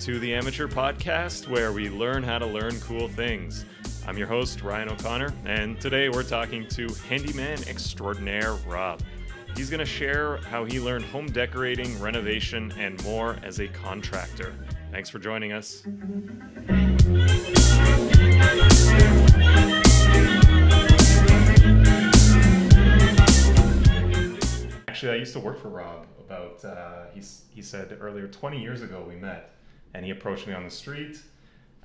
To the Amateur Podcast, where we learn how to learn cool things. I'm your host, Ryan O'Connor, and today we're talking to handyman extraordinaire Rob. He's going to share how he learned home decorating, renovation, and more as a contractor. Thanks for joining us. Actually, I used to work for Rob about, uh, he's, he said earlier, 20 years ago we met, and he approached me on the street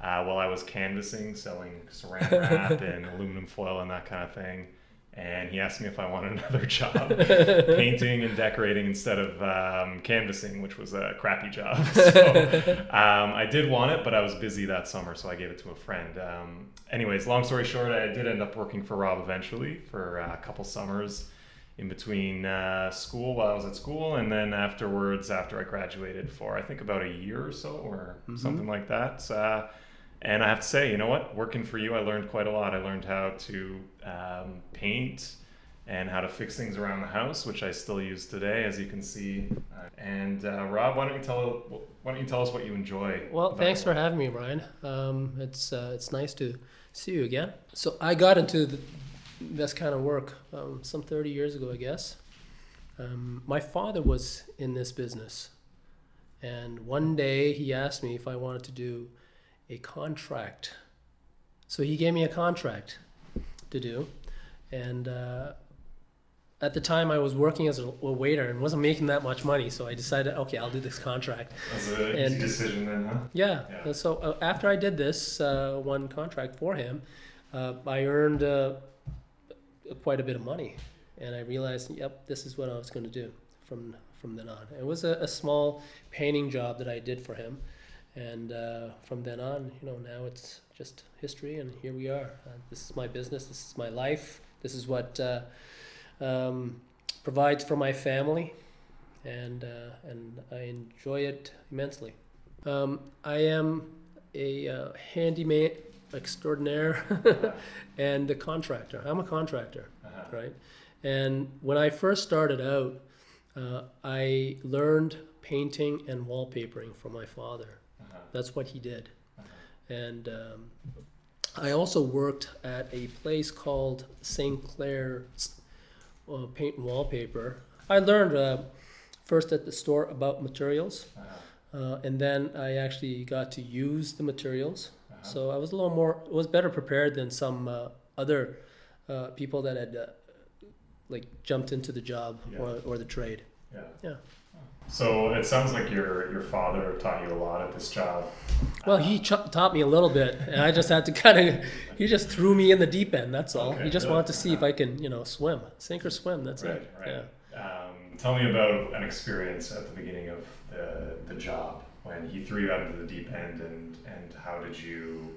uh, while I was canvassing, selling saran wrap and aluminum foil and that kind of thing. And he asked me if I wanted another job, painting and decorating instead of um, canvassing, which was a crappy job. So um, I did want it, but I was busy that summer, so I gave it to a friend. Um, anyways, long story short, I did end up working for Rob eventually for uh, a couple summers in between uh, school while I was at school, and then afterwards, after I graduated, for I think about a year or so, or Mhm. something like that. Uh, and I have to say, you know what? Working for you, I learned quite a lot. I learned how to um, paint and how to fix things around the house, which I still use today, as you can see. Uh, and uh, Rob, why don't you tell why don't you tell us what you enjoy? Well, thanks for having me, Ryan. Um, it's uh, it's nice to see you again. So I got into the, this kind of work um, some 30 years ago, I guess. Um, my father was in this business, and one day he asked me if I wanted to do a contract. So he gave me a contract to do, and uh, at the time I was working as a, a waiter and wasn't making that much money. So I decided, okay, I'll do this contract. That was an easy and- decision then, huh? Yeah. Yeah. So uh, after I did this uh, one contract for him, uh, I earned uh, quite a bit of money, and I realized, yep, this is what I was going to do from from then on. It was a, a small painting job that I did for him, and uh, from then on, you know, now it's just history, and here we are. Uh, this is my business. This is my life. This is what uh, um, provides for my family, and uh, and I enjoy it immensely. Um, I am a uh, handyman extraordinaire and the contractor. I'm a contractor, Uh-huh. right? And when I first started out, uh, I learned painting and wallpapering from my father. Uh-huh. That's what he did. Uh-huh. And um, I also worked at a place called St. Clair's uh, Paint and Wallpaper. I learned uh, first at the store about materials. Uh-huh. Uh, and then I actually got to use the materials. So I was a little more, was better prepared than some uh, other uh, people that had uh, like jumped into the job Yeah. or, or the trade. Yeah. Yeah. So it sounds like your your father taught you a lot at this job. Well, he ch- taught me a little bit, and I just had to kind of, he just threw me in the deep end. That's all. Okay, he just good. wanted to see if I can, you know, swim, sink or swim. That's right, it. right. Yeah. Um, tell me about an experience at the beginning of the the job when he threw you out into the deep end, and and how did you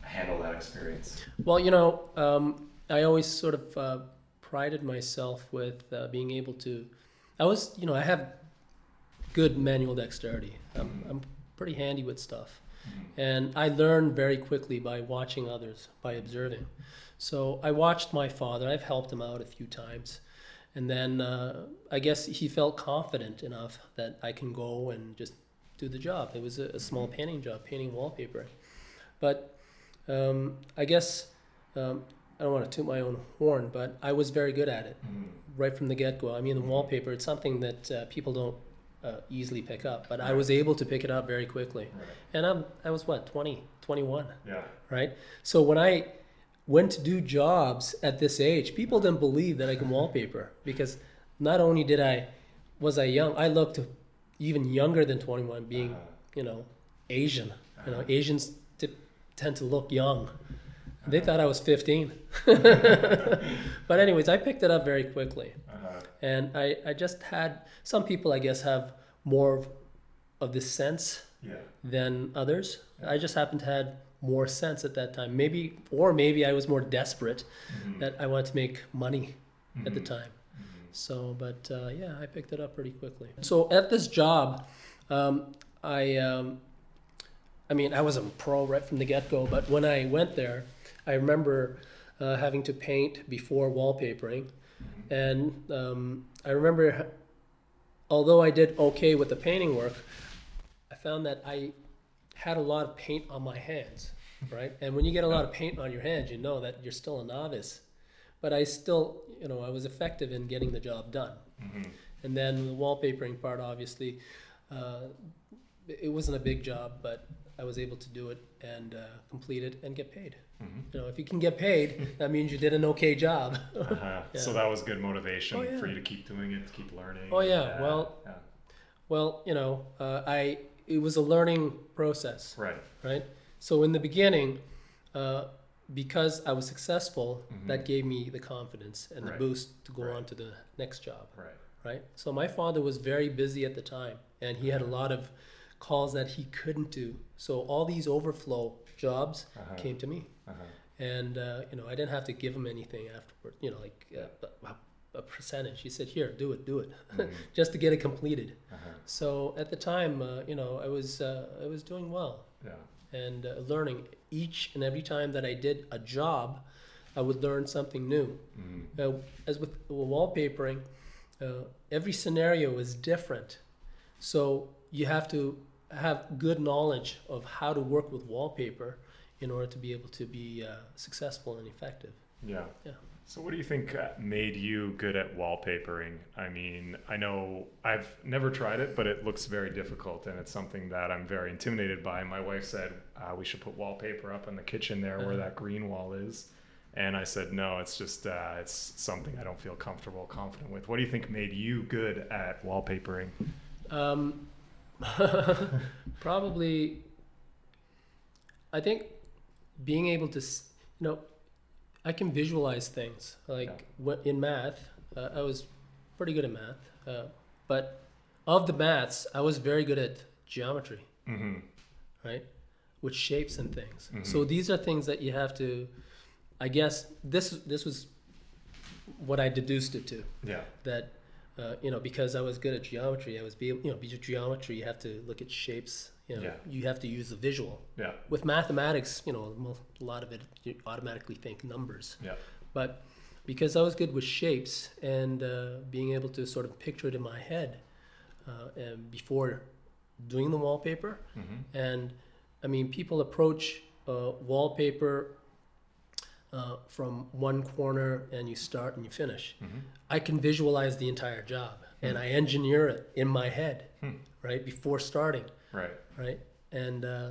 handle that experience? Well, you know, um, I always sort of uh, prided myself with uh, being able to. I was, you know, I have good manual dexterity. I'm, I'm pretty handy with stuff, and I learned very quickly by watching others, by observing. So I watched my father. I've helped him out a few times, and then uh, I guess he felt confident enough that I can go and just do the job. It was a, a small painting job, painting wallpaper, but um, I guess um, I don't want to toot my own horn, but I was very good at it Mm. right from the get go. I mean, the wallpaper, it's something that uh, people don't uh, easily pick up, but I was able to pick it up very quickly. Right. And I'm, I was what, 20, 21, Yeah. right? So when I went to do jobs at this age, people didn't believe that I can wallpaper because not only did I, was I young, I looked even younger than 21 being, Uh, you know, Asian. You know, Uh-huh. Asians t- tend to look young. They thought I was 15. but anyways, I picked it up very quickly. uh-huh. And I, I just had some people I guess have more of, of this sense Yeah. than others. I just happened to had more sense at that time. Maybe or maybe I was more desperate Mhm. that I wanted to make money at the Mhm. time. So, but uh, yeah, I picked it up pretty quickly. So at this job, um, I, um, I mean, I was a pro right from the get go. But when I went there, I remember uh, having to paint before wallpapering, and um, I remember, although I did okay with the painting work, I found that I had a lot of paint on my hands, right? And when you get a lot of paint on your hands, you know that you're still a novice. But I still, you know, I was effective in getting the job done. hmm And then the wallpapering part, obviously, uh, it wasn't a big job, but I was able to do it and uh, complete it and get paid. hmm You know, if you can get paid, that means you did an okay job. Uh-huh. So that was good motivation Oh, yeah. for you to keep doing it, to keep learning. Oh, yeah. Well- yeah. well, you know, uh, I it was a learning process, right. right? So in the beginning, uh, because I was successful, Mhm. that gave me the confidence and the Right. boost to go Right. on to the next job. Right. right? So my father was very busy at the time, and he had a lot of calls that he couldn't do. So all these overflow jobs Uh-huh. came to me, Uh-huh. and uh, you know I didn't have to give him anything afterward. You know, like uh, a, a percentage. He said, "Here, do it, do it," Mhm. just to get it completed. Uh-huh. So at the time, uh, you know, I was uh, I was doing well Yeah. And uh, learning each and every time that I did a job, I would learn something new. hmm Uh, as with wallpapering, uh, every scenario is different. So you have to have good knowledge of how to work with wallpaper in order to be able to be uh, successful and effective. Yeah. Yeah. So, what do you think uh, made you good at wallpapering? I mean, I know I've never tried it, but it looks very difficult, and it's something that I'm very intimidated by. My wife said uh, we should put wallpaper up in the kitchen there where Uh-huh. that green wall is, and I said no. It's just uh, it's something I don't feel comfortable, confident with. What do you think made you good at wallpapering? Um, probably, I think being able to, you know, I can visualize things. Like wh- in math, uh, I was pretty good at math, uh, but of the maths, I was very good at geometry, Mm-hmm. right? With shapes and things. Mhm. So these are things that you have to, I guess this this was what I deduced it to Yeah. that uh, you know because I was good at geometry, I was be you know because geometry you have to look at shapes. You know, Yeah. you have to use the visual. Yeah. With mathematics, you know, a lot of it you automatically think numbers. Yeah. But because I was good with shapes and uh, being able to sort of picture it in my head, uh, and before doing the wallpaper, Mm-hmm. and I mean, people approach uh, wallpaper uh, from one corner and you start and you finish. Mm-hmm. I can visualize the entire job and Hmm. I engineer it in my head, Hmm. right, before starting, Right. right? And uh,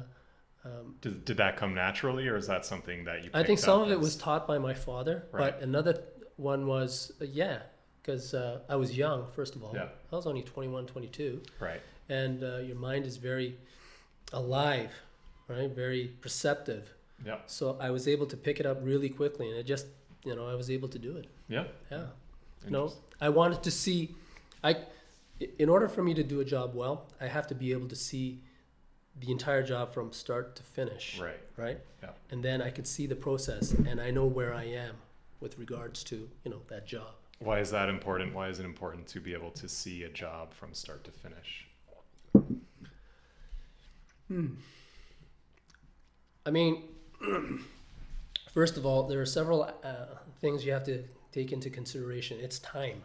um, Did, did that come naturally, or is that something that you? I think some of it was taught by my father, Right. but another one was, uh, yeah, because uh, I was young, first of all. Yeah. I was only 21, 22. right. And uh, your mind is very alive, right? Very perceptive. Yeah. So I was able to pick it up really quickly, and it just, you know, I was able to do it. Yeah. Yeah. No. I wanted to see, I, in order for me to do a job well, I have to be able to see the entire job from start to finish, Right. right? Yeah. And then I could see the process, and I know where I am with regards to, you know, that job. Why is that important? Why is it important to be able to see a job from start to finish? Hmm. I mean, first of all, there are several uh, things you have to take into consideration. It's time,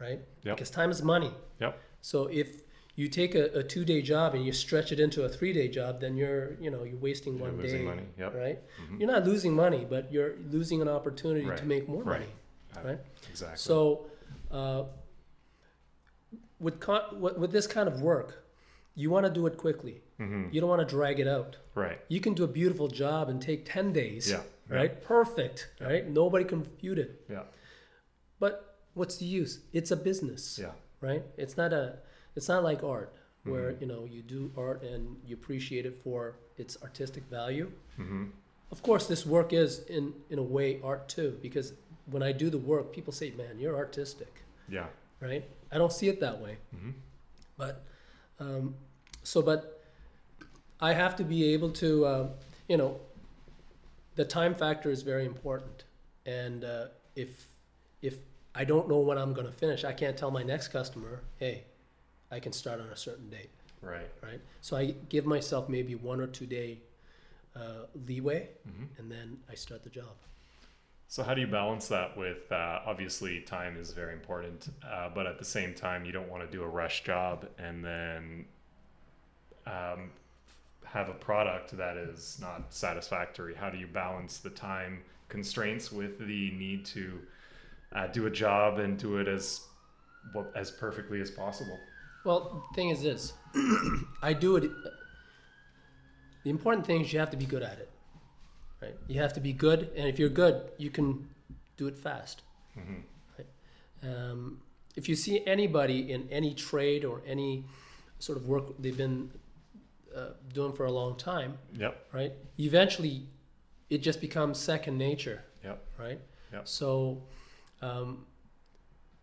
right? Yep. Because time is money. Yep. So if you take a, a two-day job and you stretch it into a three-day job, then you're, you know, you're wasting You're one day, money. Yep. right? Mhm. You're not losing money, but you're losing an opportunity Right. to make more Right. money. Uh, right? Exactly. So, uh, with, con- with with this kind of work, you want to do it quickly. Mm-hmm. You don't want to drag it out. Right. You can do a beautiful job and take ten days. Yeah. Right. Perfect. Yeah. Right. Nobody can refute it. Yeah. But what's the use? It's a business. Yeah. Right. It's not a. It's not like art where Mhm. you know you do art and you appreciate it for its artistic value. hmm Of course, this work is in in a way art too because when I do the work, people say, "Man, you're artistic." Yeah. Right. I don't see it that way. hmm But um, so, but I have to be able to, uh, you know, the time factor is very important. And uh, if if I don't know when I'm going to finish, I can't tell my next customer, hey, I can start on a certain date, Right. right? So I give myself maybe one or two day uh, leeway, hmm and then I start the job. So how do you balance that with uh, obviously time is very important, uh, but at the same time you don't want to do a rush job and then um, have a product that is not satisfactory? How do you balance the time constraints with the need to uh, do a job and do it as well, as perfectly as possible? Well, the thing is this I do it. The important thing is you have to be good at it, right? You have to be good, and if you're good, you can do it fast. hmm Um, if you see anybody in any trade or any sort of work they've been uh, doing for a long time, Yep. right? Eventually, it just becomes second nature. Yep. Right. Yep. So, um,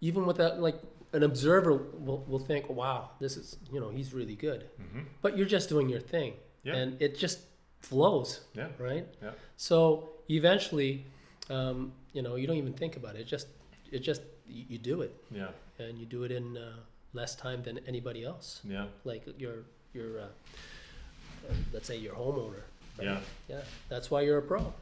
even without like an observer will, will think, "Wow, this is you know he's really good," hmm but you're just doing your thing, Yeah. and it just flows. Yeah. Right. Yeah. So eventually, um, you know, you don't even think about it. It just it just you, you do it, Yeah. and you do it in uh, less time than anybody else. Yeah. Like your your uh, let's say your homeowner. right? Yeah. Yeah. That's why you're a pro.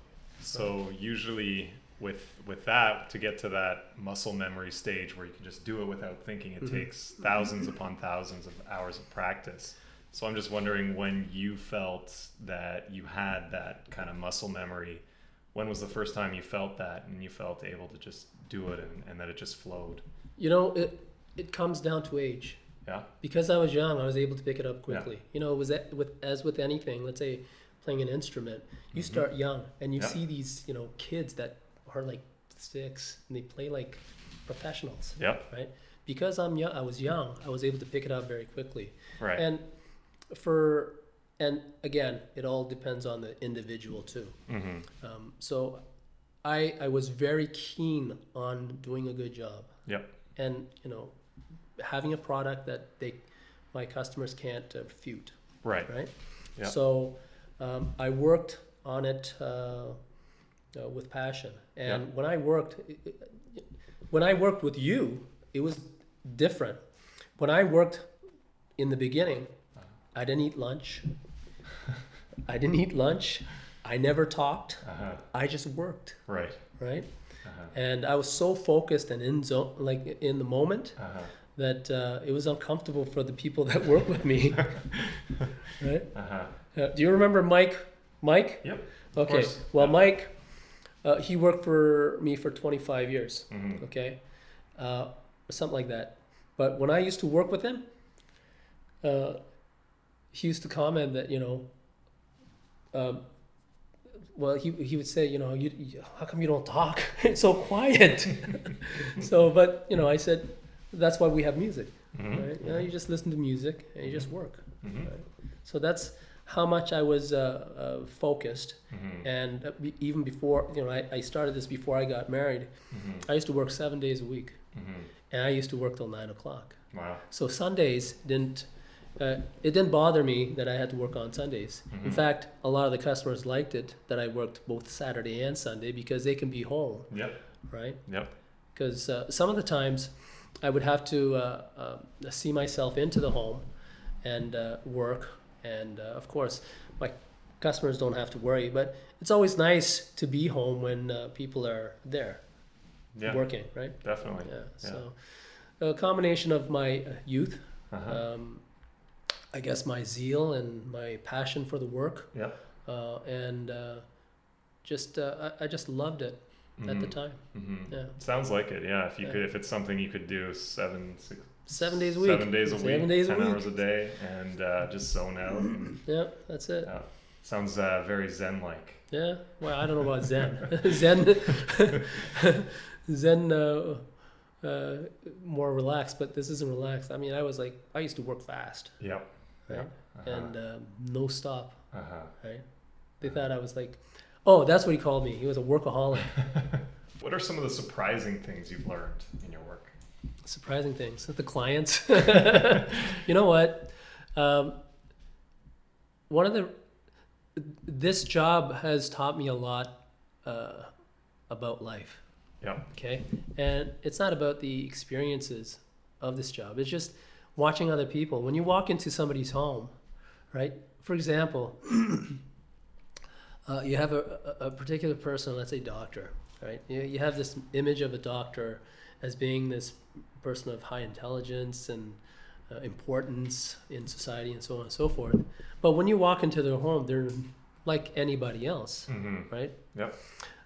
So usually with with that to get to that muscle memory stage where you can just do it without thinking, it Mhm. takes thousands upon thousands of hours of practice. So I'm just wondering when you felt that you had that kind of muscle memory. When was the first time you felt that and you felt able to just do it and, and that it just flowed? You know, it it comes down to age. Yeah. Because I was young, I was able to pick it up quickly. yeah. You know, it was that- with as with anything. Let's say playing an instrument, you Mhm. start young, and you Yeah. see these you know kids that are like six, and they play like professionals, Yep. right? Because I'm young, I was young. I was able to pick it up very quickly. Right. And for and again, it all depends on the individual too. Mm-hmm. Um, so, I I was very keen on doing a good job. Yep. And you know, having a product that they my customers can't uh, refute, Right. right? Yeah. So, um, I worked on it uh, uh, with passion. And Yeah. when I worked, when I worked with you, it was different. When I worked in the beginning, I didn't eat lunch. I didn't eat lunch. I never talked. Uh-huh. I just worked, Right. right? Uh-huh. And I was so focused and in zone, like in the moment, Uh-huh. that uh, it was uncomfortable for the people that work with me. right? Uh-huh. Uh, do you remember Mike? Mike? Yep. Okay. Well, Yeah. Mike, uh, he worked for me for 25 years. hmm Okay, uh, something like that. But when I used to work with him, uh, he used to comment that you know. Um, well, he, he would say, you know, you, you, how come you don't talk? it's so quiet. so, but you know, I said, that's why we have music, hmm right? You know, you just listen to music and you just work. hmm So that's how much I was uh, uh, focused. hmm And uh, even before, you know, I, I started this before I got married. hmm I used to work seven days a week, hmm and I used to work till nine o'clock. Wow. So Sundays didn't. Uh, it didn't bother me that I had to work on Sundays. In Mhm. fact, a lot of the customers liked it that I worked both Saturday and Sunday because they can be home, Yep. right? Yep. Because uh, some of the times I would have to uh, uh, see myself into the home and uh, work, and uh, of course, my customers don't have to worry. But it's always nice to be home when uh, people are there Yeah. working, right? Definitely. Yeah. Yeah. So a combination of my uh, youth, Uh-huh. um, I guess my zeal and my passion for the work, Yep. uh, and uh, just uh, I, I just loved it at the Mhm. time. Mhm. Yeah. Sounds like it. Yeah. If you Yeah. could, if it's something you could do seven, six, Seven days a week. seven days a Seven week, days a ten week. hours a day, and uh, just zone out. and- Yeah, that's it. yeah. Sounds uh, very zen-like. Yeah. Well, I don't know about Zen. Zen. Zen. Uh, uh, more relaxed, but this isn't relaxed. I mean, I was like, I used to work fast, Yep. right? Yep. Uh-huh. And um, no stop, uh-huh. right? They thought I was like, oh, that's what he called me. He was a workaholic. what are some of the surprising things you've learned in your work? Surprising things. The clients. you know what? Um, one of the this job has taught me a lot uh, about life. yeah Okay, and it's not about the experiences of this job. It's just watching other people. When you walk into somebody's home, right? For example, uh, you have a, a, a particular person, let's say doctor, right? You, you have this image of a doctor as being this person of high intelligence and uh, importance in society and so on and so forth. But when you walk into their home, they're like anybody else, Mm-hmm. right? Yep.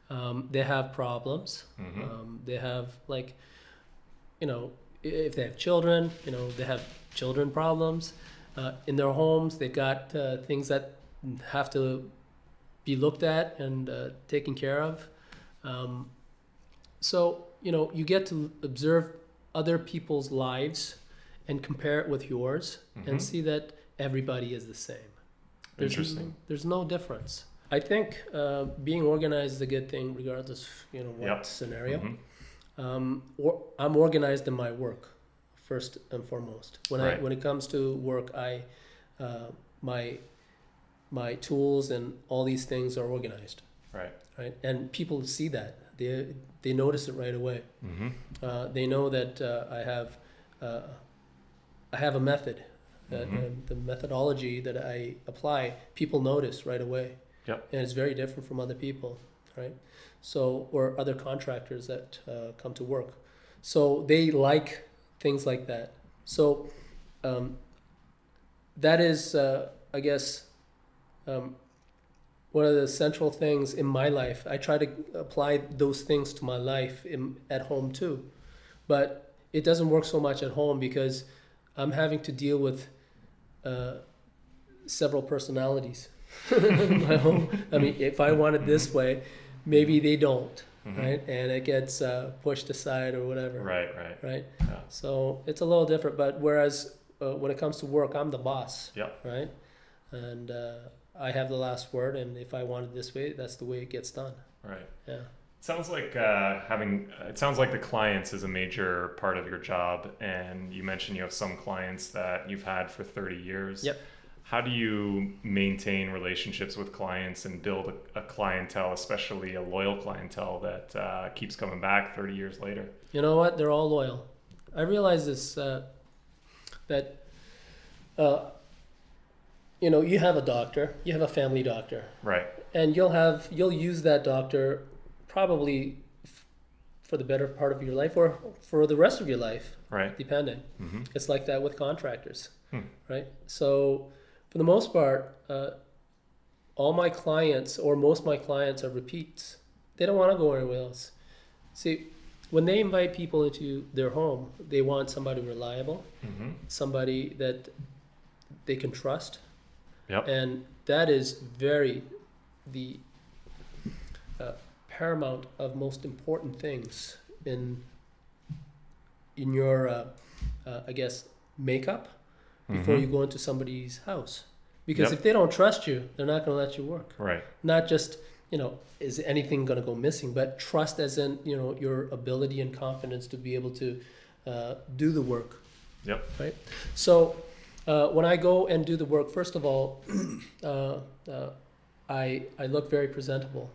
Um, they have problems. Mm-hmm. Um, they have like, you know, if they have children, you know, they have children problems. Uh, in their homes, they've got uh, things that have to be looked at and uh, taken care of. Um, so you know, you get to observe other people's lives and compare it with yours Mhm. and see that everybody is the same. There's Interesting. there's no difference. I think uh, being organized is a good thing, regardless, you know, what Yep. scenario. Mhm. Um, or, I'm organized in my work, first and foremost. When I Right. when it comes to work, I uh, my my tools and all these things are organized, Right. right? And people see that they they notice it right away. Mm-hmm. Uh, they know that uh, I have uh, I have a method. That, uh, the methodology that I apply, people notice right away. Yep. And it's very different from other people, right? So or other contractors that uh, come to work. So they like things like that. So um, that is, uh, I guess, um, one of the central things in my life. I try to apply those things to my life in, at home too, but it doesn't work so much at home because I'm having to deal with uh, several personalities my home. I mean, if I want it this way, maybe they don't, Mhm. right? And it gets uh, pushed aside or whatever, Right. Right. right? Yeah. So it's a little different. But whereas uh, when it comes to work, I'm the boss, Yep. right? And uh, I have the last word. And if I want it this way, that's the way it gets done. Right. Yeah. It sounds like uh, having. It sounds like the clients is a major part of your job, and you mentioned you have some clients that you've had for thirty years. Yep. How do you maintain relationships with clients and build a, a clientele, especially a loyal clientele that uh, keeps coming back thirty years later? You know what? They're all loyal. I realize this uh, that uh, you know you have a doctor, you have a family doctor, Right. and you'll have you'll use that doctor probably f- for the better part of your life or for the rest of your life, Right. depending. Mm-hmm. It's like that with contractors, Hmm. right? So, for the most part, uh, all my clients or most of my clients are repeats. They don't want to go anywhere else. See, when they invite people into their home, they want somebody reliable, Mm-hmm. somebody that they can trust, Yep. and that is very the uh, paramount of most important things in in your uh, uh, I guess makeup before Mhm. you go into somebody's house. Because Yep. if they don't trust you, they're not going to let you work. Right. Not just you know is anything going to go missing, but trust as in you know your ability and confidence to be able to uh, do the work. Yep. Right. So uh, when I go and do the work, first of all, uh, uh, I I look very presentable.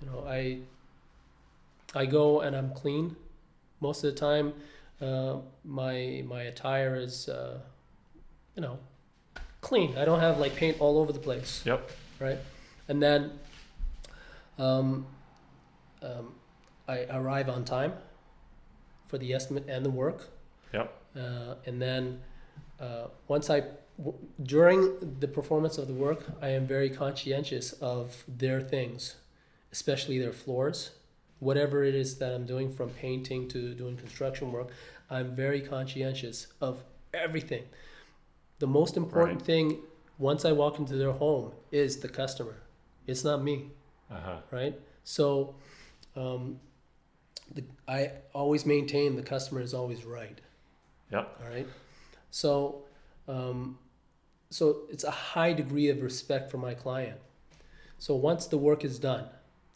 You know, I I go and I'm clean. Most of the time, uh, my my attire is uh, you know clean. I don't have like paint all over the place. Yep. Right. And then um, um, I arrive on time for the estimate and the work. Yep. Uh, and then uh, once I, w- during the performance of the work, I am very conscientious of their things, especially their floors. Whatever it is that I'm doing, from painting to doing construction work, I'm very conscientious of everything. The most important Right. thing once I walk into their home is the customer. It's not me Uh huh. right? So, um, the, I always maintain the customer is always right. Yep. All right. So, um, so it's a high degree of respect for my client. So once the work is done,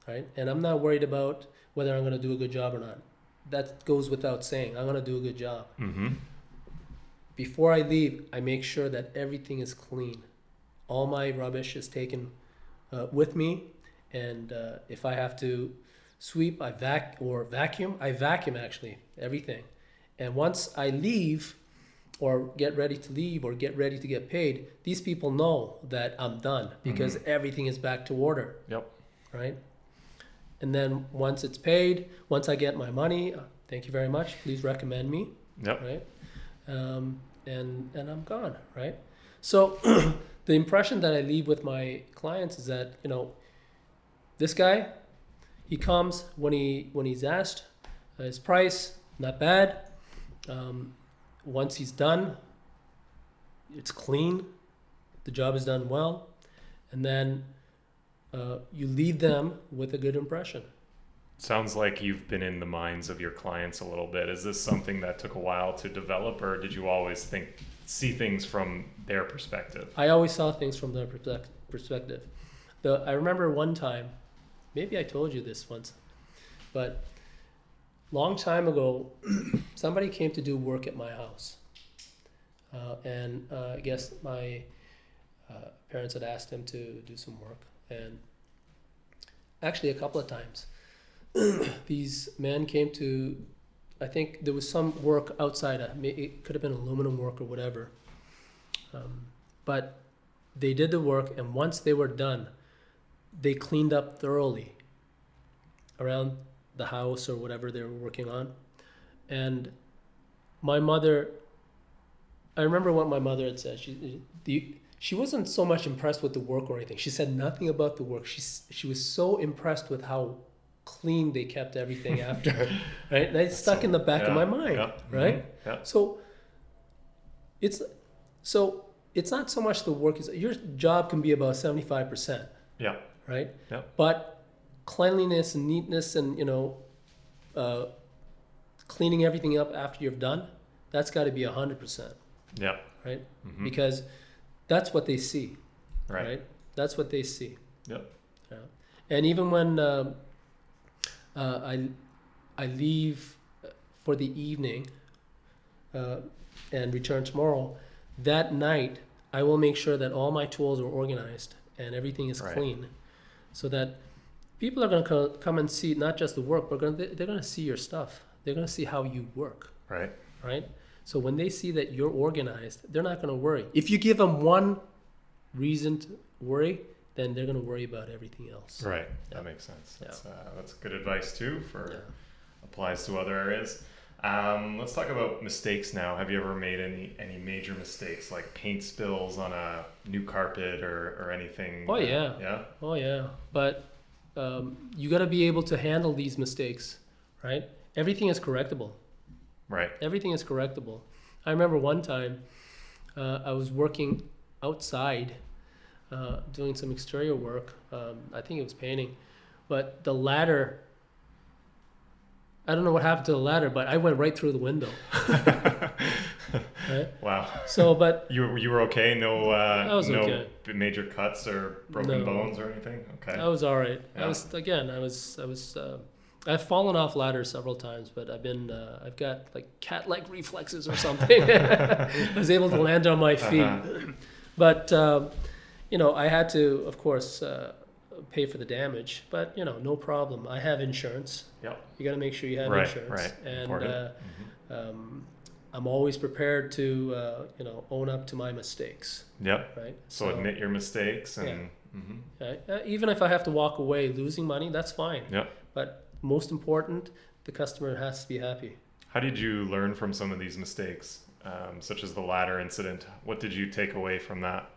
right, and I'm not worried about whether I'm going to do a good job or not. That goes without saying. I'm going to do a good job. Mm-hmm. Before I leave, I make sure that everything is clean. All my rubbish is taken uh, with me, and uh, if I have to sweep, I vac or vacuum. I vacuum actually everything. And once I leave, or get ready to leave, or get ready to get paid, these people know that I'm done because everything is back to order, Yep. right? And then once it's paid, once I get my money, uh, thank you very much. Please recommend me Yep. right? Um, and and I'm gone, right? So the impression that I leave with my clients is that you know this guy, he comes when he when he's asked, uh, his price not bad. Um, once he's done, it's clean, the job is done well, and then uh, you leave them with a good impression. Sounds like you've been in the minds of your clients a little bit. Is this something that took a while to develop, or did you always think see things from their perspective? I always saw things from their perspective. The, I remember one time, maybe I told you this once, but long time ago, somebody came to do work at my house, uh, and uh, I guess my uh, parents had asked him to do some work, and actually a couple of times, these men came to. I think there was some work outside. may- It could have been aluminum work or whatever. Um, but they did the work, and once they were done, they cleaned up thoroughly around the house or whatever they were working on. And my mother, I remember what my mother had said. She, the, she wasn't so much impressed with the work or anything. She said nothing about the work. She, she was so impressed with how clean they kept everything after, right? And it stuck in the back of my mind, yeah, right? mhm, Yeah. So it's so it's not so much the work is your job can be about 75%, Yeah. right? Yeah. But cleanliness and neatness and you know uh, cleaning everything up after you've done, that's got to be 100%, Yeah. right? mhm, Because that's what they see, right. right? That's what they see. Yep. Yeah. And even when um uh, I I leave for the evening uh, and return tomorrow, that night I will make sure that all my tools are organized and everything is Right. clean, so that people are going to come and see not just the work, but they're going to see your stuff. They're going to see how you work Right. right? So when they see that you're organized, they're not going to worry. If you give them one reason to worry, then they're going to worry about everything else. Right. Yeah. That makes sense. Yeah. That's, uh, that's good advice too for Yeah. applies to other areas. Um, let's talk about mistakes now. Have you ever made any any major mistakes like paint spills on a new carpet or, or anything? Oh, that- yeah. Yeah. Oh yeah, but um, you got to be able to handle these mistakes, right? Everything is correctable. Right. Everything is correctable. I remember one time uh, I was working outside uh, doing some exterior work. Um, I think it was painting, but the ladder. I don't know what happened to the ladder, but I went right through the window. Right? Wow. So, but You were- you were okay? No uh, no okay. major cuts or broken No. bones or anything. Okay. I was all right. Yeah. I was again. I was. I was. Uh, I've fallen off ladders several times, but I've been. Uh, I've got like cat-like reflexes or something. I was able to land on my feet, Uh-huh. but um, you know, I had to, of course, uh, pay for the damage. But you know, no problem. I have insurance. Yep. You got to make sure you have Right, insurance, right. and uh, Mhm. um, I'm always prepared to, uh, you know, own up to my mistakes. Yep. Right. So, admit your mistakes and. mhm. Right? Uh, even if I have to walk away losing money, that's fine. Yep. But most important, the customer has to be happy. How did you learn from some of these mistakes, um, such as the ladder incident? What did you take away from that?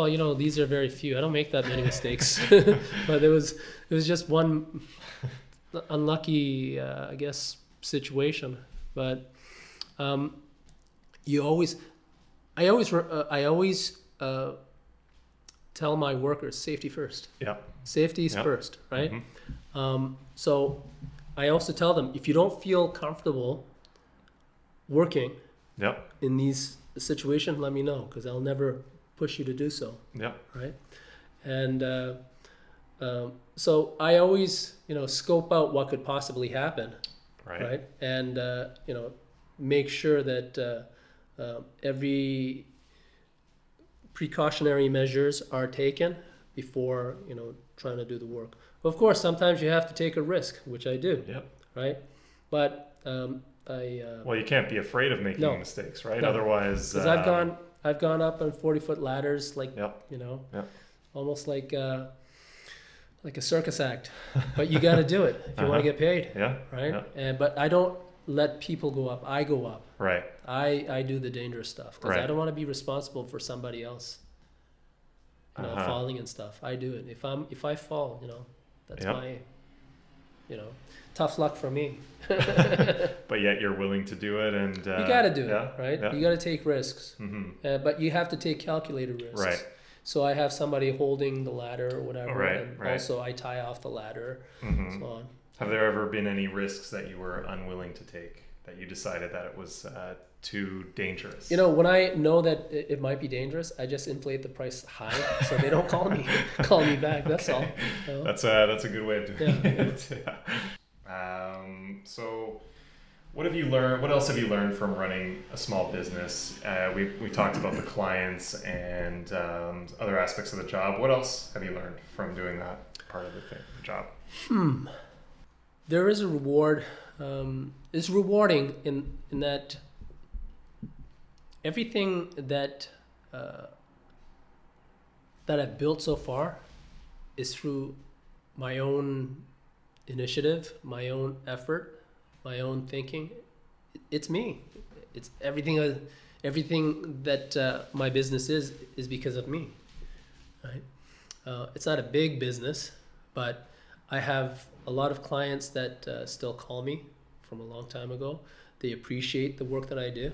Well, you know, these are very few. I don't make that many mistakes, but it was it was just one unlucky, uh, I guess, situation. But um, you always, I always, uh, I always uh, tell my workers safety first. Yeah. Safety is Yep. first, right? Mhm. Um, so I also tell them if you don't feel comfortable working Yep. in these situations, let me know because I'll never push you to do so, Yeah. right? And uh, um, so I always, you know, scope out what could possibly happen, Right. right? And uh, you know, make sure that uh, uh, every precautionary measures are taken before you know trying to do the work. Of course, sometimes you have to take a risk, which I do, Yep. right? But um, I uh, Well, you can't be afraid of making No. mistakes, right? No. Otherwise, because uh, I've gone I've gone up on forty foot ladders, like Yep. you know, Yep. almost like uh, like a circus act. But you got to do it if you want Uh-huh. to get paid, Yeah. right? Yeah. And but I don't let people go up. I go up. Right. I I do the dangerous stuff because I don't want to be responsible for somebody else. You know, Uh-huh. falling and stuff. I do it. If I'm if I fall, you know, that's Yep. my, you know, tough luck for me. But yet you're willing to do it, and uh, you got to do yeah, it, right? Yeah. You got to take risks, hmm uh, but you have to take calculated risks. Right. So I have somebody holding the ladder or whatever, Right, and right. also I tie off the ladder, hmm so on. Have there ever been any risks that you were unwilling to take that you decided that it was uh, too dangerous? You know, when I know that it, might be dangerous, I just inflate the price high so they don't call me call me back. That's all. You know? That's a that's a good way of doing Yeah. it. yeah. Um, so, what have you learned? What else have you learned from running a small business? Uh, we we talked about the clients and um, other aspects of the job. What else have you learned from doing that part of the, thing, the job? Hmm. There is a reward. Um, it's rewarding in in that everything that uh, that I've built so far is through my own initiative, my own effort, my own thinking. It's me. It's everything. uh, Everything that uh, my business is is because of me. Right. Uh, it's not a big business, but I have a lot of clients that uh, still call me from a long time ago. They appreciate the work that I do,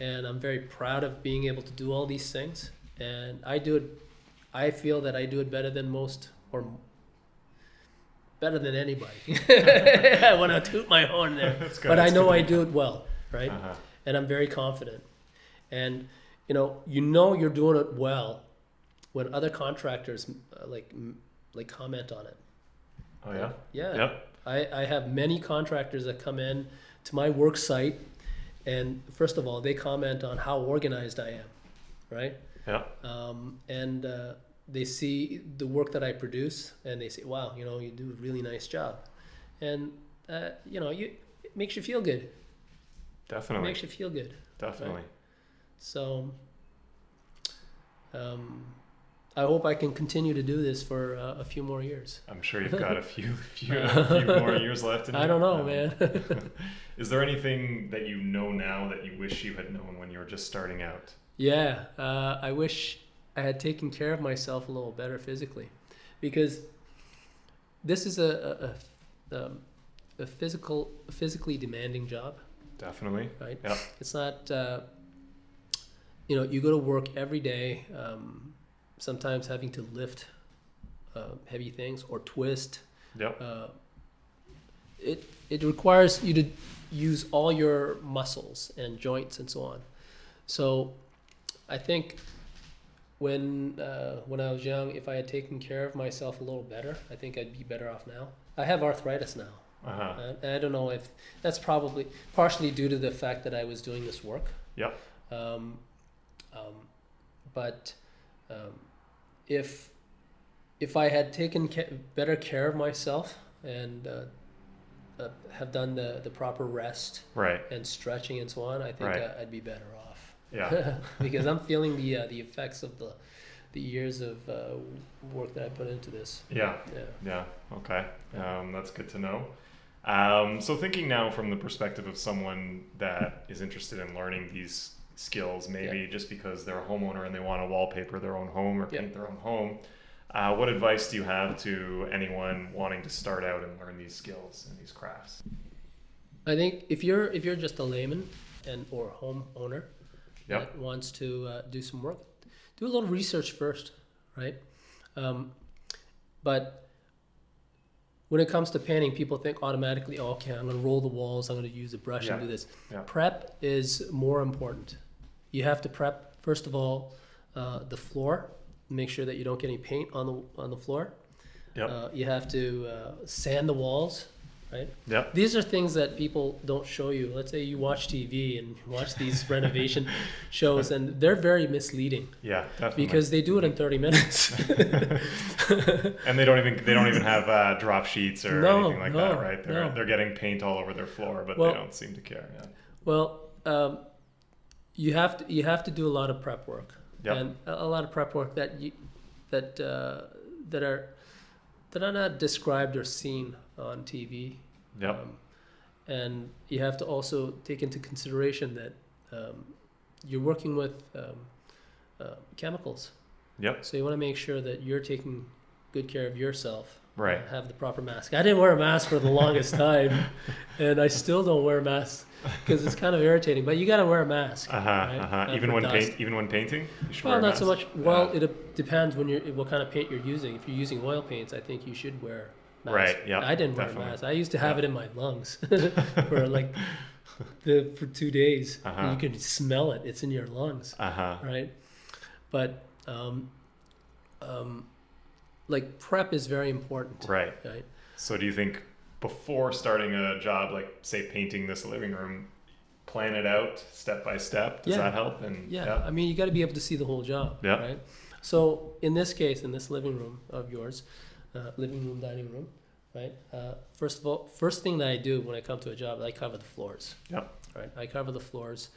and I'm very proud of being able to do all these things. And I do it. I feel that I do it better than most, or better than anybody. I want to toot my horn there, That's good. but I know good. I do it well, right? Uh-huh. and I'm very confident. And you know, you know you're doing it well when other contractors uh, like m- like comment on it. Oh yeah. Yeah. Yep. I, I have many contractors that come in to my work site, and first of all, they comment on how organized I am, right? Yeah. Um, and uh, they see the work that I produce, and they say, "Wow, you know, you do a really nice job," and uh, you know, you it makes you feel good. It Definitely. makes you feel good. Definitely. So, um, I hope I can continue to do this for uh, a few more years. I'm sure you've got a few few, a few more years left in I don't know, Um, man. Is there anything that you know now that you wish you had known when you were just starting out? yeah, uh, I wish I had taken care of myself a little better physically, because this is a a, a, um, a physical, physically demanding job, Definitely. right? Yep. It's not, uh, you know, you go to work every day, um, sometimes having to lift uh, heavy things or twist. Yep. Uh, it it requires you to use all your muscles and joints and so on. So, I think when uh, when I was young, if I had taken care of myself a little better, I think I'd be better off now. I have arthritis now. Uh-huh. And and I don't know if that's probably partially due to the fact that I was doing this work. Yep. Um, um, but um, if if I had taken ca- better care of myself and uh, uh, have done the, the proper rest Right. and stretching and so on, I think Right. uh, I'd be better off. Yeah. because I'm feeling the uh, the effects of the the years of uh, work that I put into this. Yeah. Yeah. Yeah. Okay. Um, that's good to know. Um, so thinking now from the perspective of someone that is interested in learning these skills, maybe just because they're a homeowner and they want to wallpaper their own home or Yeah. paint their own home, uh, what advice do you have to anyone wanting to start out and learn these skills and these crafts? I think if you're if you're just a layman and or homeowner Yep. that wants to uh, do some work, do a little research first, right? Um, but when it comes to painting, people think automatically, oh, okay, I'm going to roll the walls, I'm going to use a brush and do this. Yeah. Prep is more important. You have to prep first of all uh, the floor, make sure that you don't get any paint on the on the floor. Yep. Uh, you have to uh, sand the walls, right? Yep. These are things that people don't show you. Let's say you watch TV and watch these renovation shows, and they're very misleading Yeah. Definitely. because they do it in 30 minutes. and they don't even they don't even have uh, drop sheets or No, anything like no, that, right? They're no. they're getting paint all over their floor, but Well- they don't seem to care. Yeah. well, um, you have to you have to do a lot of prep work, Yep. and a, a lot of prep work that you that uh, that are that are not described or seen on TV. Yep. Um, and you have to also take into consideration that um, you're working with um, uh, chemicals. Yep. So you want to make sure that you're taking good care of yourself. Right. uh, have the proper mask. I didn't wear a mask for the longest time, and I still don't wear a mask because it's kind of irritating. But you got to wear a mask. Uh huh. right? Uh huh. Uh, Even when paint, even when painting. Well, not so much. Well, Yeah. it depends when you're what kind of paint you're using. If you're using oil paints, I think you should wear. Mask. Right, yeah, I didn't wear a mask. I used to have Yeah. it in my lungs for like the for two days. Uh-huh. You can smell it. It's in your lungs, Uh huh. right? But um, um, like prep is very important, Right. right? So do you think before starting a job, like say painting this living room, plan it out step by step? Does Yeah. that help? And Yeah, I mean, you got to be able to see the whole job, Yeah. right? So in this case, in this living room of yours, uh, living room, dining room, right? Uh, first of all, first thing that I do when I come to a job, I cover the floors. Yeah. Right, I cover the floors.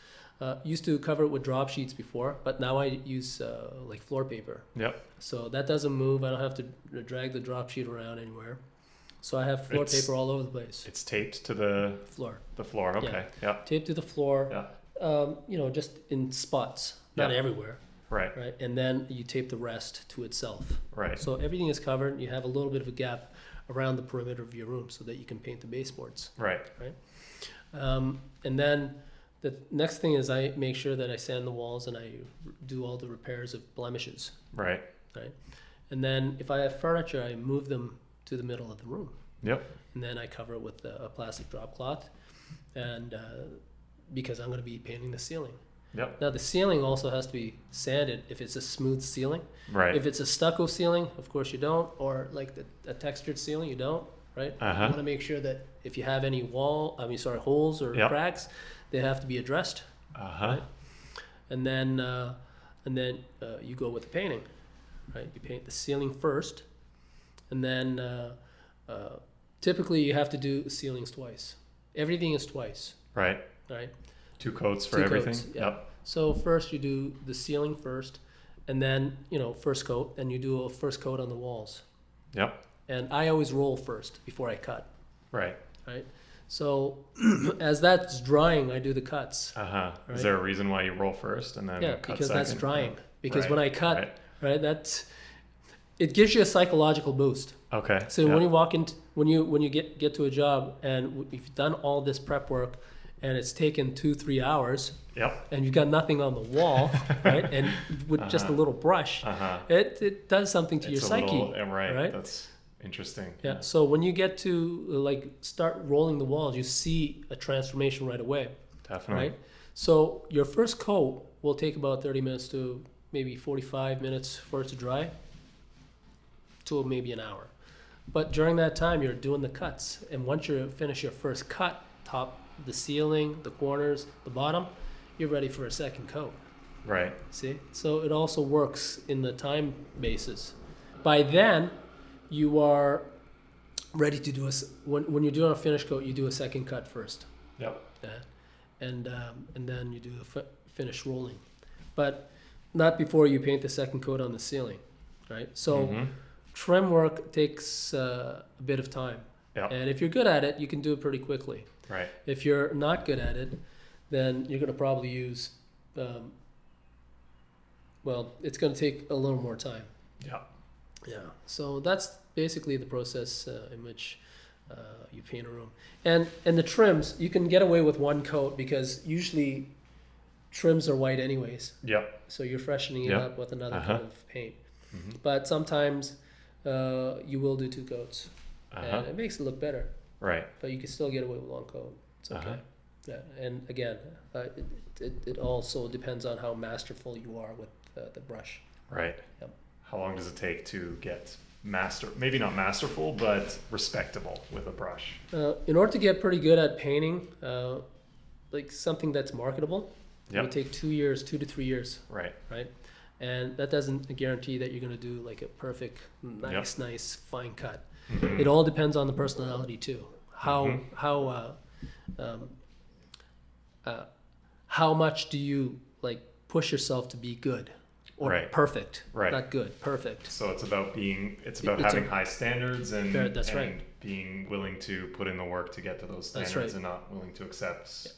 Uh, used to cover it with drop sheets before, but now I use uh, like floor paper. Yep. So that doesn't move. I don't have to drag the drop sheet around anywhere. So I have floor It's- paper all over the place. It's taped to the Floor the floor. Okay. Yeah. taped to the floor. Yeah. Um, you know, just in spots, not Yeah. everywhere. Right. right? And then you tape the rest to itself. Right. So everything is covered. You have a little bit of a gap around the perimeter of your room so that you can paint the baseboards. Right. Right. Um, and then the next thing is I make sure that I sand the walls and I do all the repairs of blemishes. Right. Right. And then if I have furniture, I move them to the middle of the room. Yep. And then I cover it with a, a plastic drop cloth, and uh, because I'm going to be painting the ceiling. Yep. Now the ceiling also has to be sanded if it's a smooth ceiling. Right. If it's a stucco ceiling, of course you don't, or like the, a textured ceiling, you don't, right? You Uh-huh. You want to make sure that if you have any wall, I mean, sorry, holes or Yep. cracks, they have to be addressed, Uh huh. right? and then uh, and then uh, you go with the painting, right? You paint the ceiling first, and then uh, uh, typically you have to do ceilings twice. Everything is twice, Right. right? Two coats for Two everything. coats, yeah. Yep. So first you do the ceiling first, and then you know first coat, and you do a first coat on the walls. Yep. And I always roll first before I cut, Right. right? So as that's drying, I do the cuts. Uh huh. Right. Is there a reason why you roll first and then Yeah, because that's second? drying. Because Right, when I cut, right. right, that's it gives you a psychological boost. Okay. So yeah. when you walk in, when you when you get get to a job and if you've done all this prep work, and it's taken two three hours, Yep. and you've got nothing on the wall, right, and with just a Uh-huh. little brush, Uh huh. it it does something to your It's a psyche. little, yeah, right. right? That's interesting. Yeah. So when you get to like start rolling the walls, you see a transformation right away, Definitely. right? So your first coat will take about 30 minutes to maybe 45 minutes for it to dry, to maybe an hour. But during that time, you're doing the cuts, and once you finish your first cut, top, the ceiling, the corners, the bottom, you're ready for a second coat. Right. See? So it also works in the time basis. By then, you are ready to do a when, when you're doing a finish coat, you do a second cut first. Yep. uh, and, um, and then you do the fi- finish rolling. But not before you paint the second coat on the ceiling, right? So Mhm. trim work takes uh, a bit of time. Yep. And if you're good at it, you can do it pretty quickly. Right. If you're not good at it, then you're going to probably use, um, well, it's going to take a little more time. Yeah. Yeah. So that's basically the process uh, in which uh, you paint a room. And and the trims, you can get away with one coat because usually trims are white anyways. Yep. So you're freshening it Yeah. up with another Uh-huh. coat of paint. Mhm. But sometimes uh, you will do two coats, Uh-huh. and it makes it look better. Right. But you can still get away with one coat. It's okay. Uh-huh. Yeah. And again, uh, it, it, it also depends on how masterful you are with uh, the brush. Right. Yep. How long does it take to get master? Maybe not masterful, but respectable with a brush. Uh, in order to get pretty good at painting, uh, like something that's marketable, it would take two years, two to three years, Right. right? And that doesn't guarantee that you're going to do like a perfect, nice, nice, fine cut. Mhm. It all depends on the personality too. How Mhm. how uh, um, uh, how much do you like push yourself to be good? or Right. perfect. Right. Not good, perfect. So it's about being it's about It's a- having high standards and, Fair- that's and right. being willing to put in the work to get to those standards right. and not willing to accept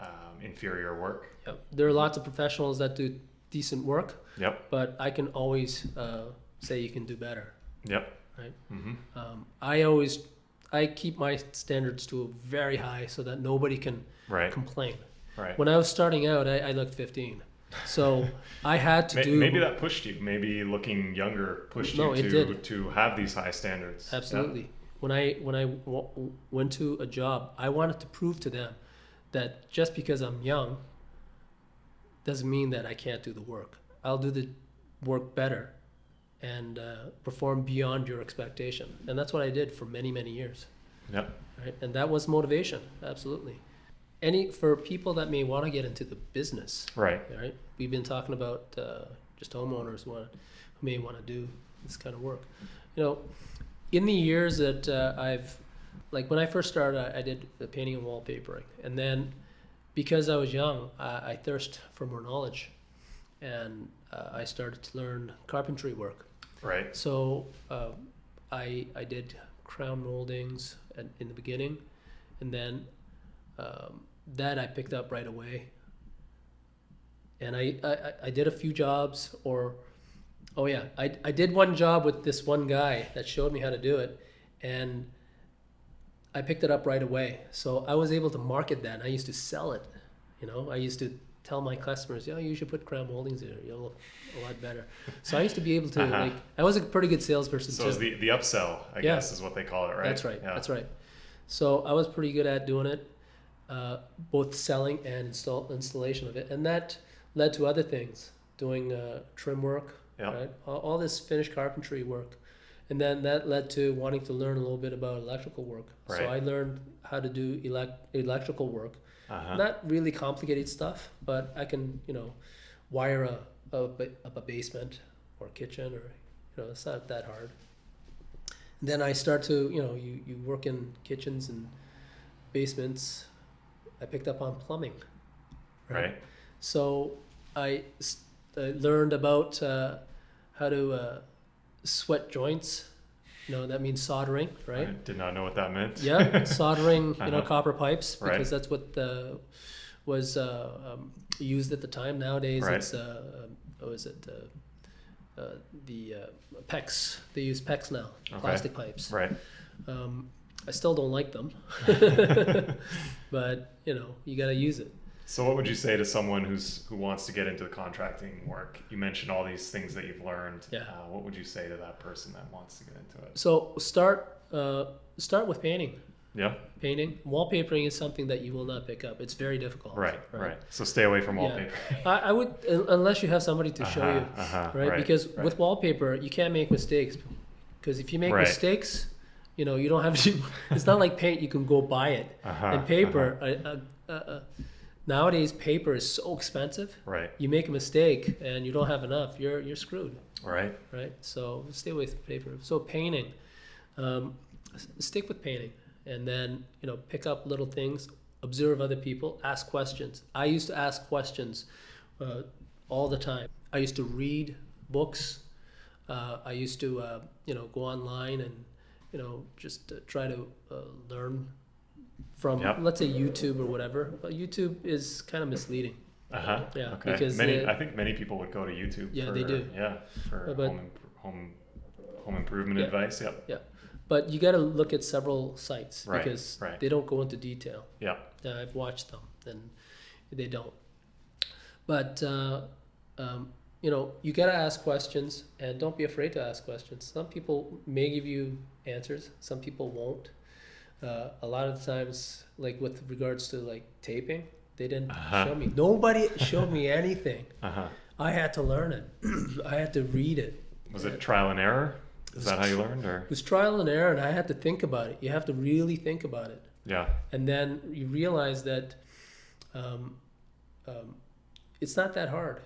um, inferior work. Yep. There are lots of professionals that do decent work, Yep. but I can always uh, say you can do better. Yep. Right. Mm-hmm. Um, I always I keep my standards to a very high so that nobody can Right. complain. Right. When I was starting out, I, I looked 15, so I had to May- do Maybe that pushed you. Maybe looking younger pushed No, you to did. to have these high standards. Yeah. Absolutely. When I when I w- went to a job, I wanted to prove to them that just because I'm young doesn't mean that I can't do the work. I'll do the work better and uh, perform beyond your expectation. And that's what I did for many many years. Yep. Right? And that was motivation. Absolutely. Any for people that may want to get into the business, Right. right? We've been talking about uh, just homeowners want, who may want to do this kind of work. You know, in the years that uh, I've, like when I first started, I, I did the painting and wallpapering, and then because I was young, I, I thirst for more knowledge, and uh, I started to learn carpentry work. Right. So uh, I I did crown moldings at, in the beginning, and then um, that I picked up right away. And I, I, I- did a few jobs, or oh yeah, I, I did one job with this one guy that showed me how to do it, and I picked it up right away. So I was able to market that. And I used to sell it. You know, I used to tell my customers, "Yeah, you should put crown moldings in. You'll look a lot better." So I used to be able to Uh-huh. like. I was a pretty good salesperson So too. it's the the upsell, I Yeah. guess, is what they call it, right? That's right. Yeah. That's right. So I was pretty good at doing it, uh, both selling and install installation of it, and that led to other things, doing uh, trim work, Yeah. right? All, all this finished carpentry work, and then that led to wanting to learn a little bit about electrical work. So I learned how to do elect- electrical work. Uh-huh. Not really complicated stuff, but I can you know wire a a, up a basement or kitchen or you know it's not that hard. then I start to you know you you work in kitchens and basements. I picked up on plumbing. right. So I, I, learned about uh, how to uh, sweat joints. Know that means soldering, right? I did not know what that meant. Yeah, soldering, you know, Uh-huh. copper pipes Right. because that's what uh, was uh, um, used at the time. Nowadays, Right. it's uh, um, what was it? Uh, uh, the uh, PEX. They use PEX now, Okay. plastic pipes. Right. Um, I still don't like them, but you know, you got to use it. So what would you say to someone who's who wants to get into the contracting work? You mentioned all these things that you've learned. Yeah. Uh, what would you say to that person that wants to get into it? So start uh, start with painting. Yeah. Painting, wallpapering is something that you will not pick up. It's very difficult. Right. Right. So stay away from Yeah. wallpaper. I, I would unless you have somebody to show Uh-huh, you. uh-huh, right? Because right. with wallpaper, you can't make mistakes. Because if you make Right. mistakes, you know, you don't have to. It's not like paint; you can go buy it. Uh-huh, and paper, uh, uh, uh, uh, nowadays, paper is so expensive. Right. You make a mistake and you don't have enough, you're you're screwed, Right. right? So stay away from paper. So painting, um, stick with painting, and then you know pick up little things, observe other people, ask questions. I used to ask questions uh, all the time. I used to read books. Uh, I used to uh, you know go online and you know just uh, try to uh, learn from Yep. let's say YouTube or whatever. But YouTube is kind of misleading. Uh huh. Yeah, Okay. because many, the- I think many people would go to YouTube. Yeah, for, they do. Yeah, for but- home, home home improvement Yeah. advice. Yep. But you got to look at several sites Right, because right. they don't go into detail. Yeah. Uh, I've watched them, and they don't. But uh, um, you know, you got to ask questions, and don't be afraid to ask questions. Some people may give you answers, some people won't. Uh, a lot of times, like with regards to like taping, they didn't Uh-huh. show me. Nobody showed me anything. Uh huh. I had to learn it. I had to read it. Was it trial and error? Is that how you learned, or It was trial and error, and I had to think about it. You have to really think about it. yeah? and then you realize that um, um, it's not that hard,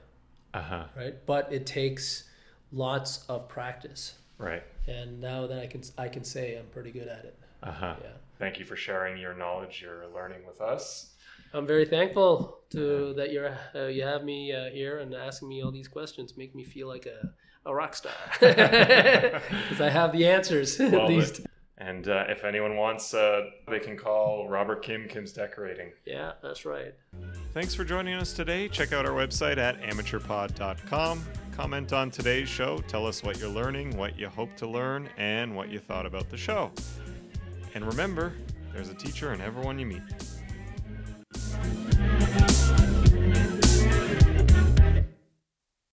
Uh huh. right? But it takes lots of practice. Right. And now that I can, I can say I'm pretty good at it. Uh huh. Yeah. Thank you for sharing your knowledge, your learning with us. I'm very thankful to that you're uh, you have me uh, here and asking me all these questions. Make me feel like a, a rock star because I have the answers at Well, least. And uh, if anyone wants, uh, they can call Robert Kim, Kim's Decorating. Yeah, that's right. Thanks for joining us today. Check out our website at amateurpod.com. Comment on today's show. Tell us what you're learning, what you hope to learn, and what you thought about the show. And remember, there's a teacher in everyone you meet.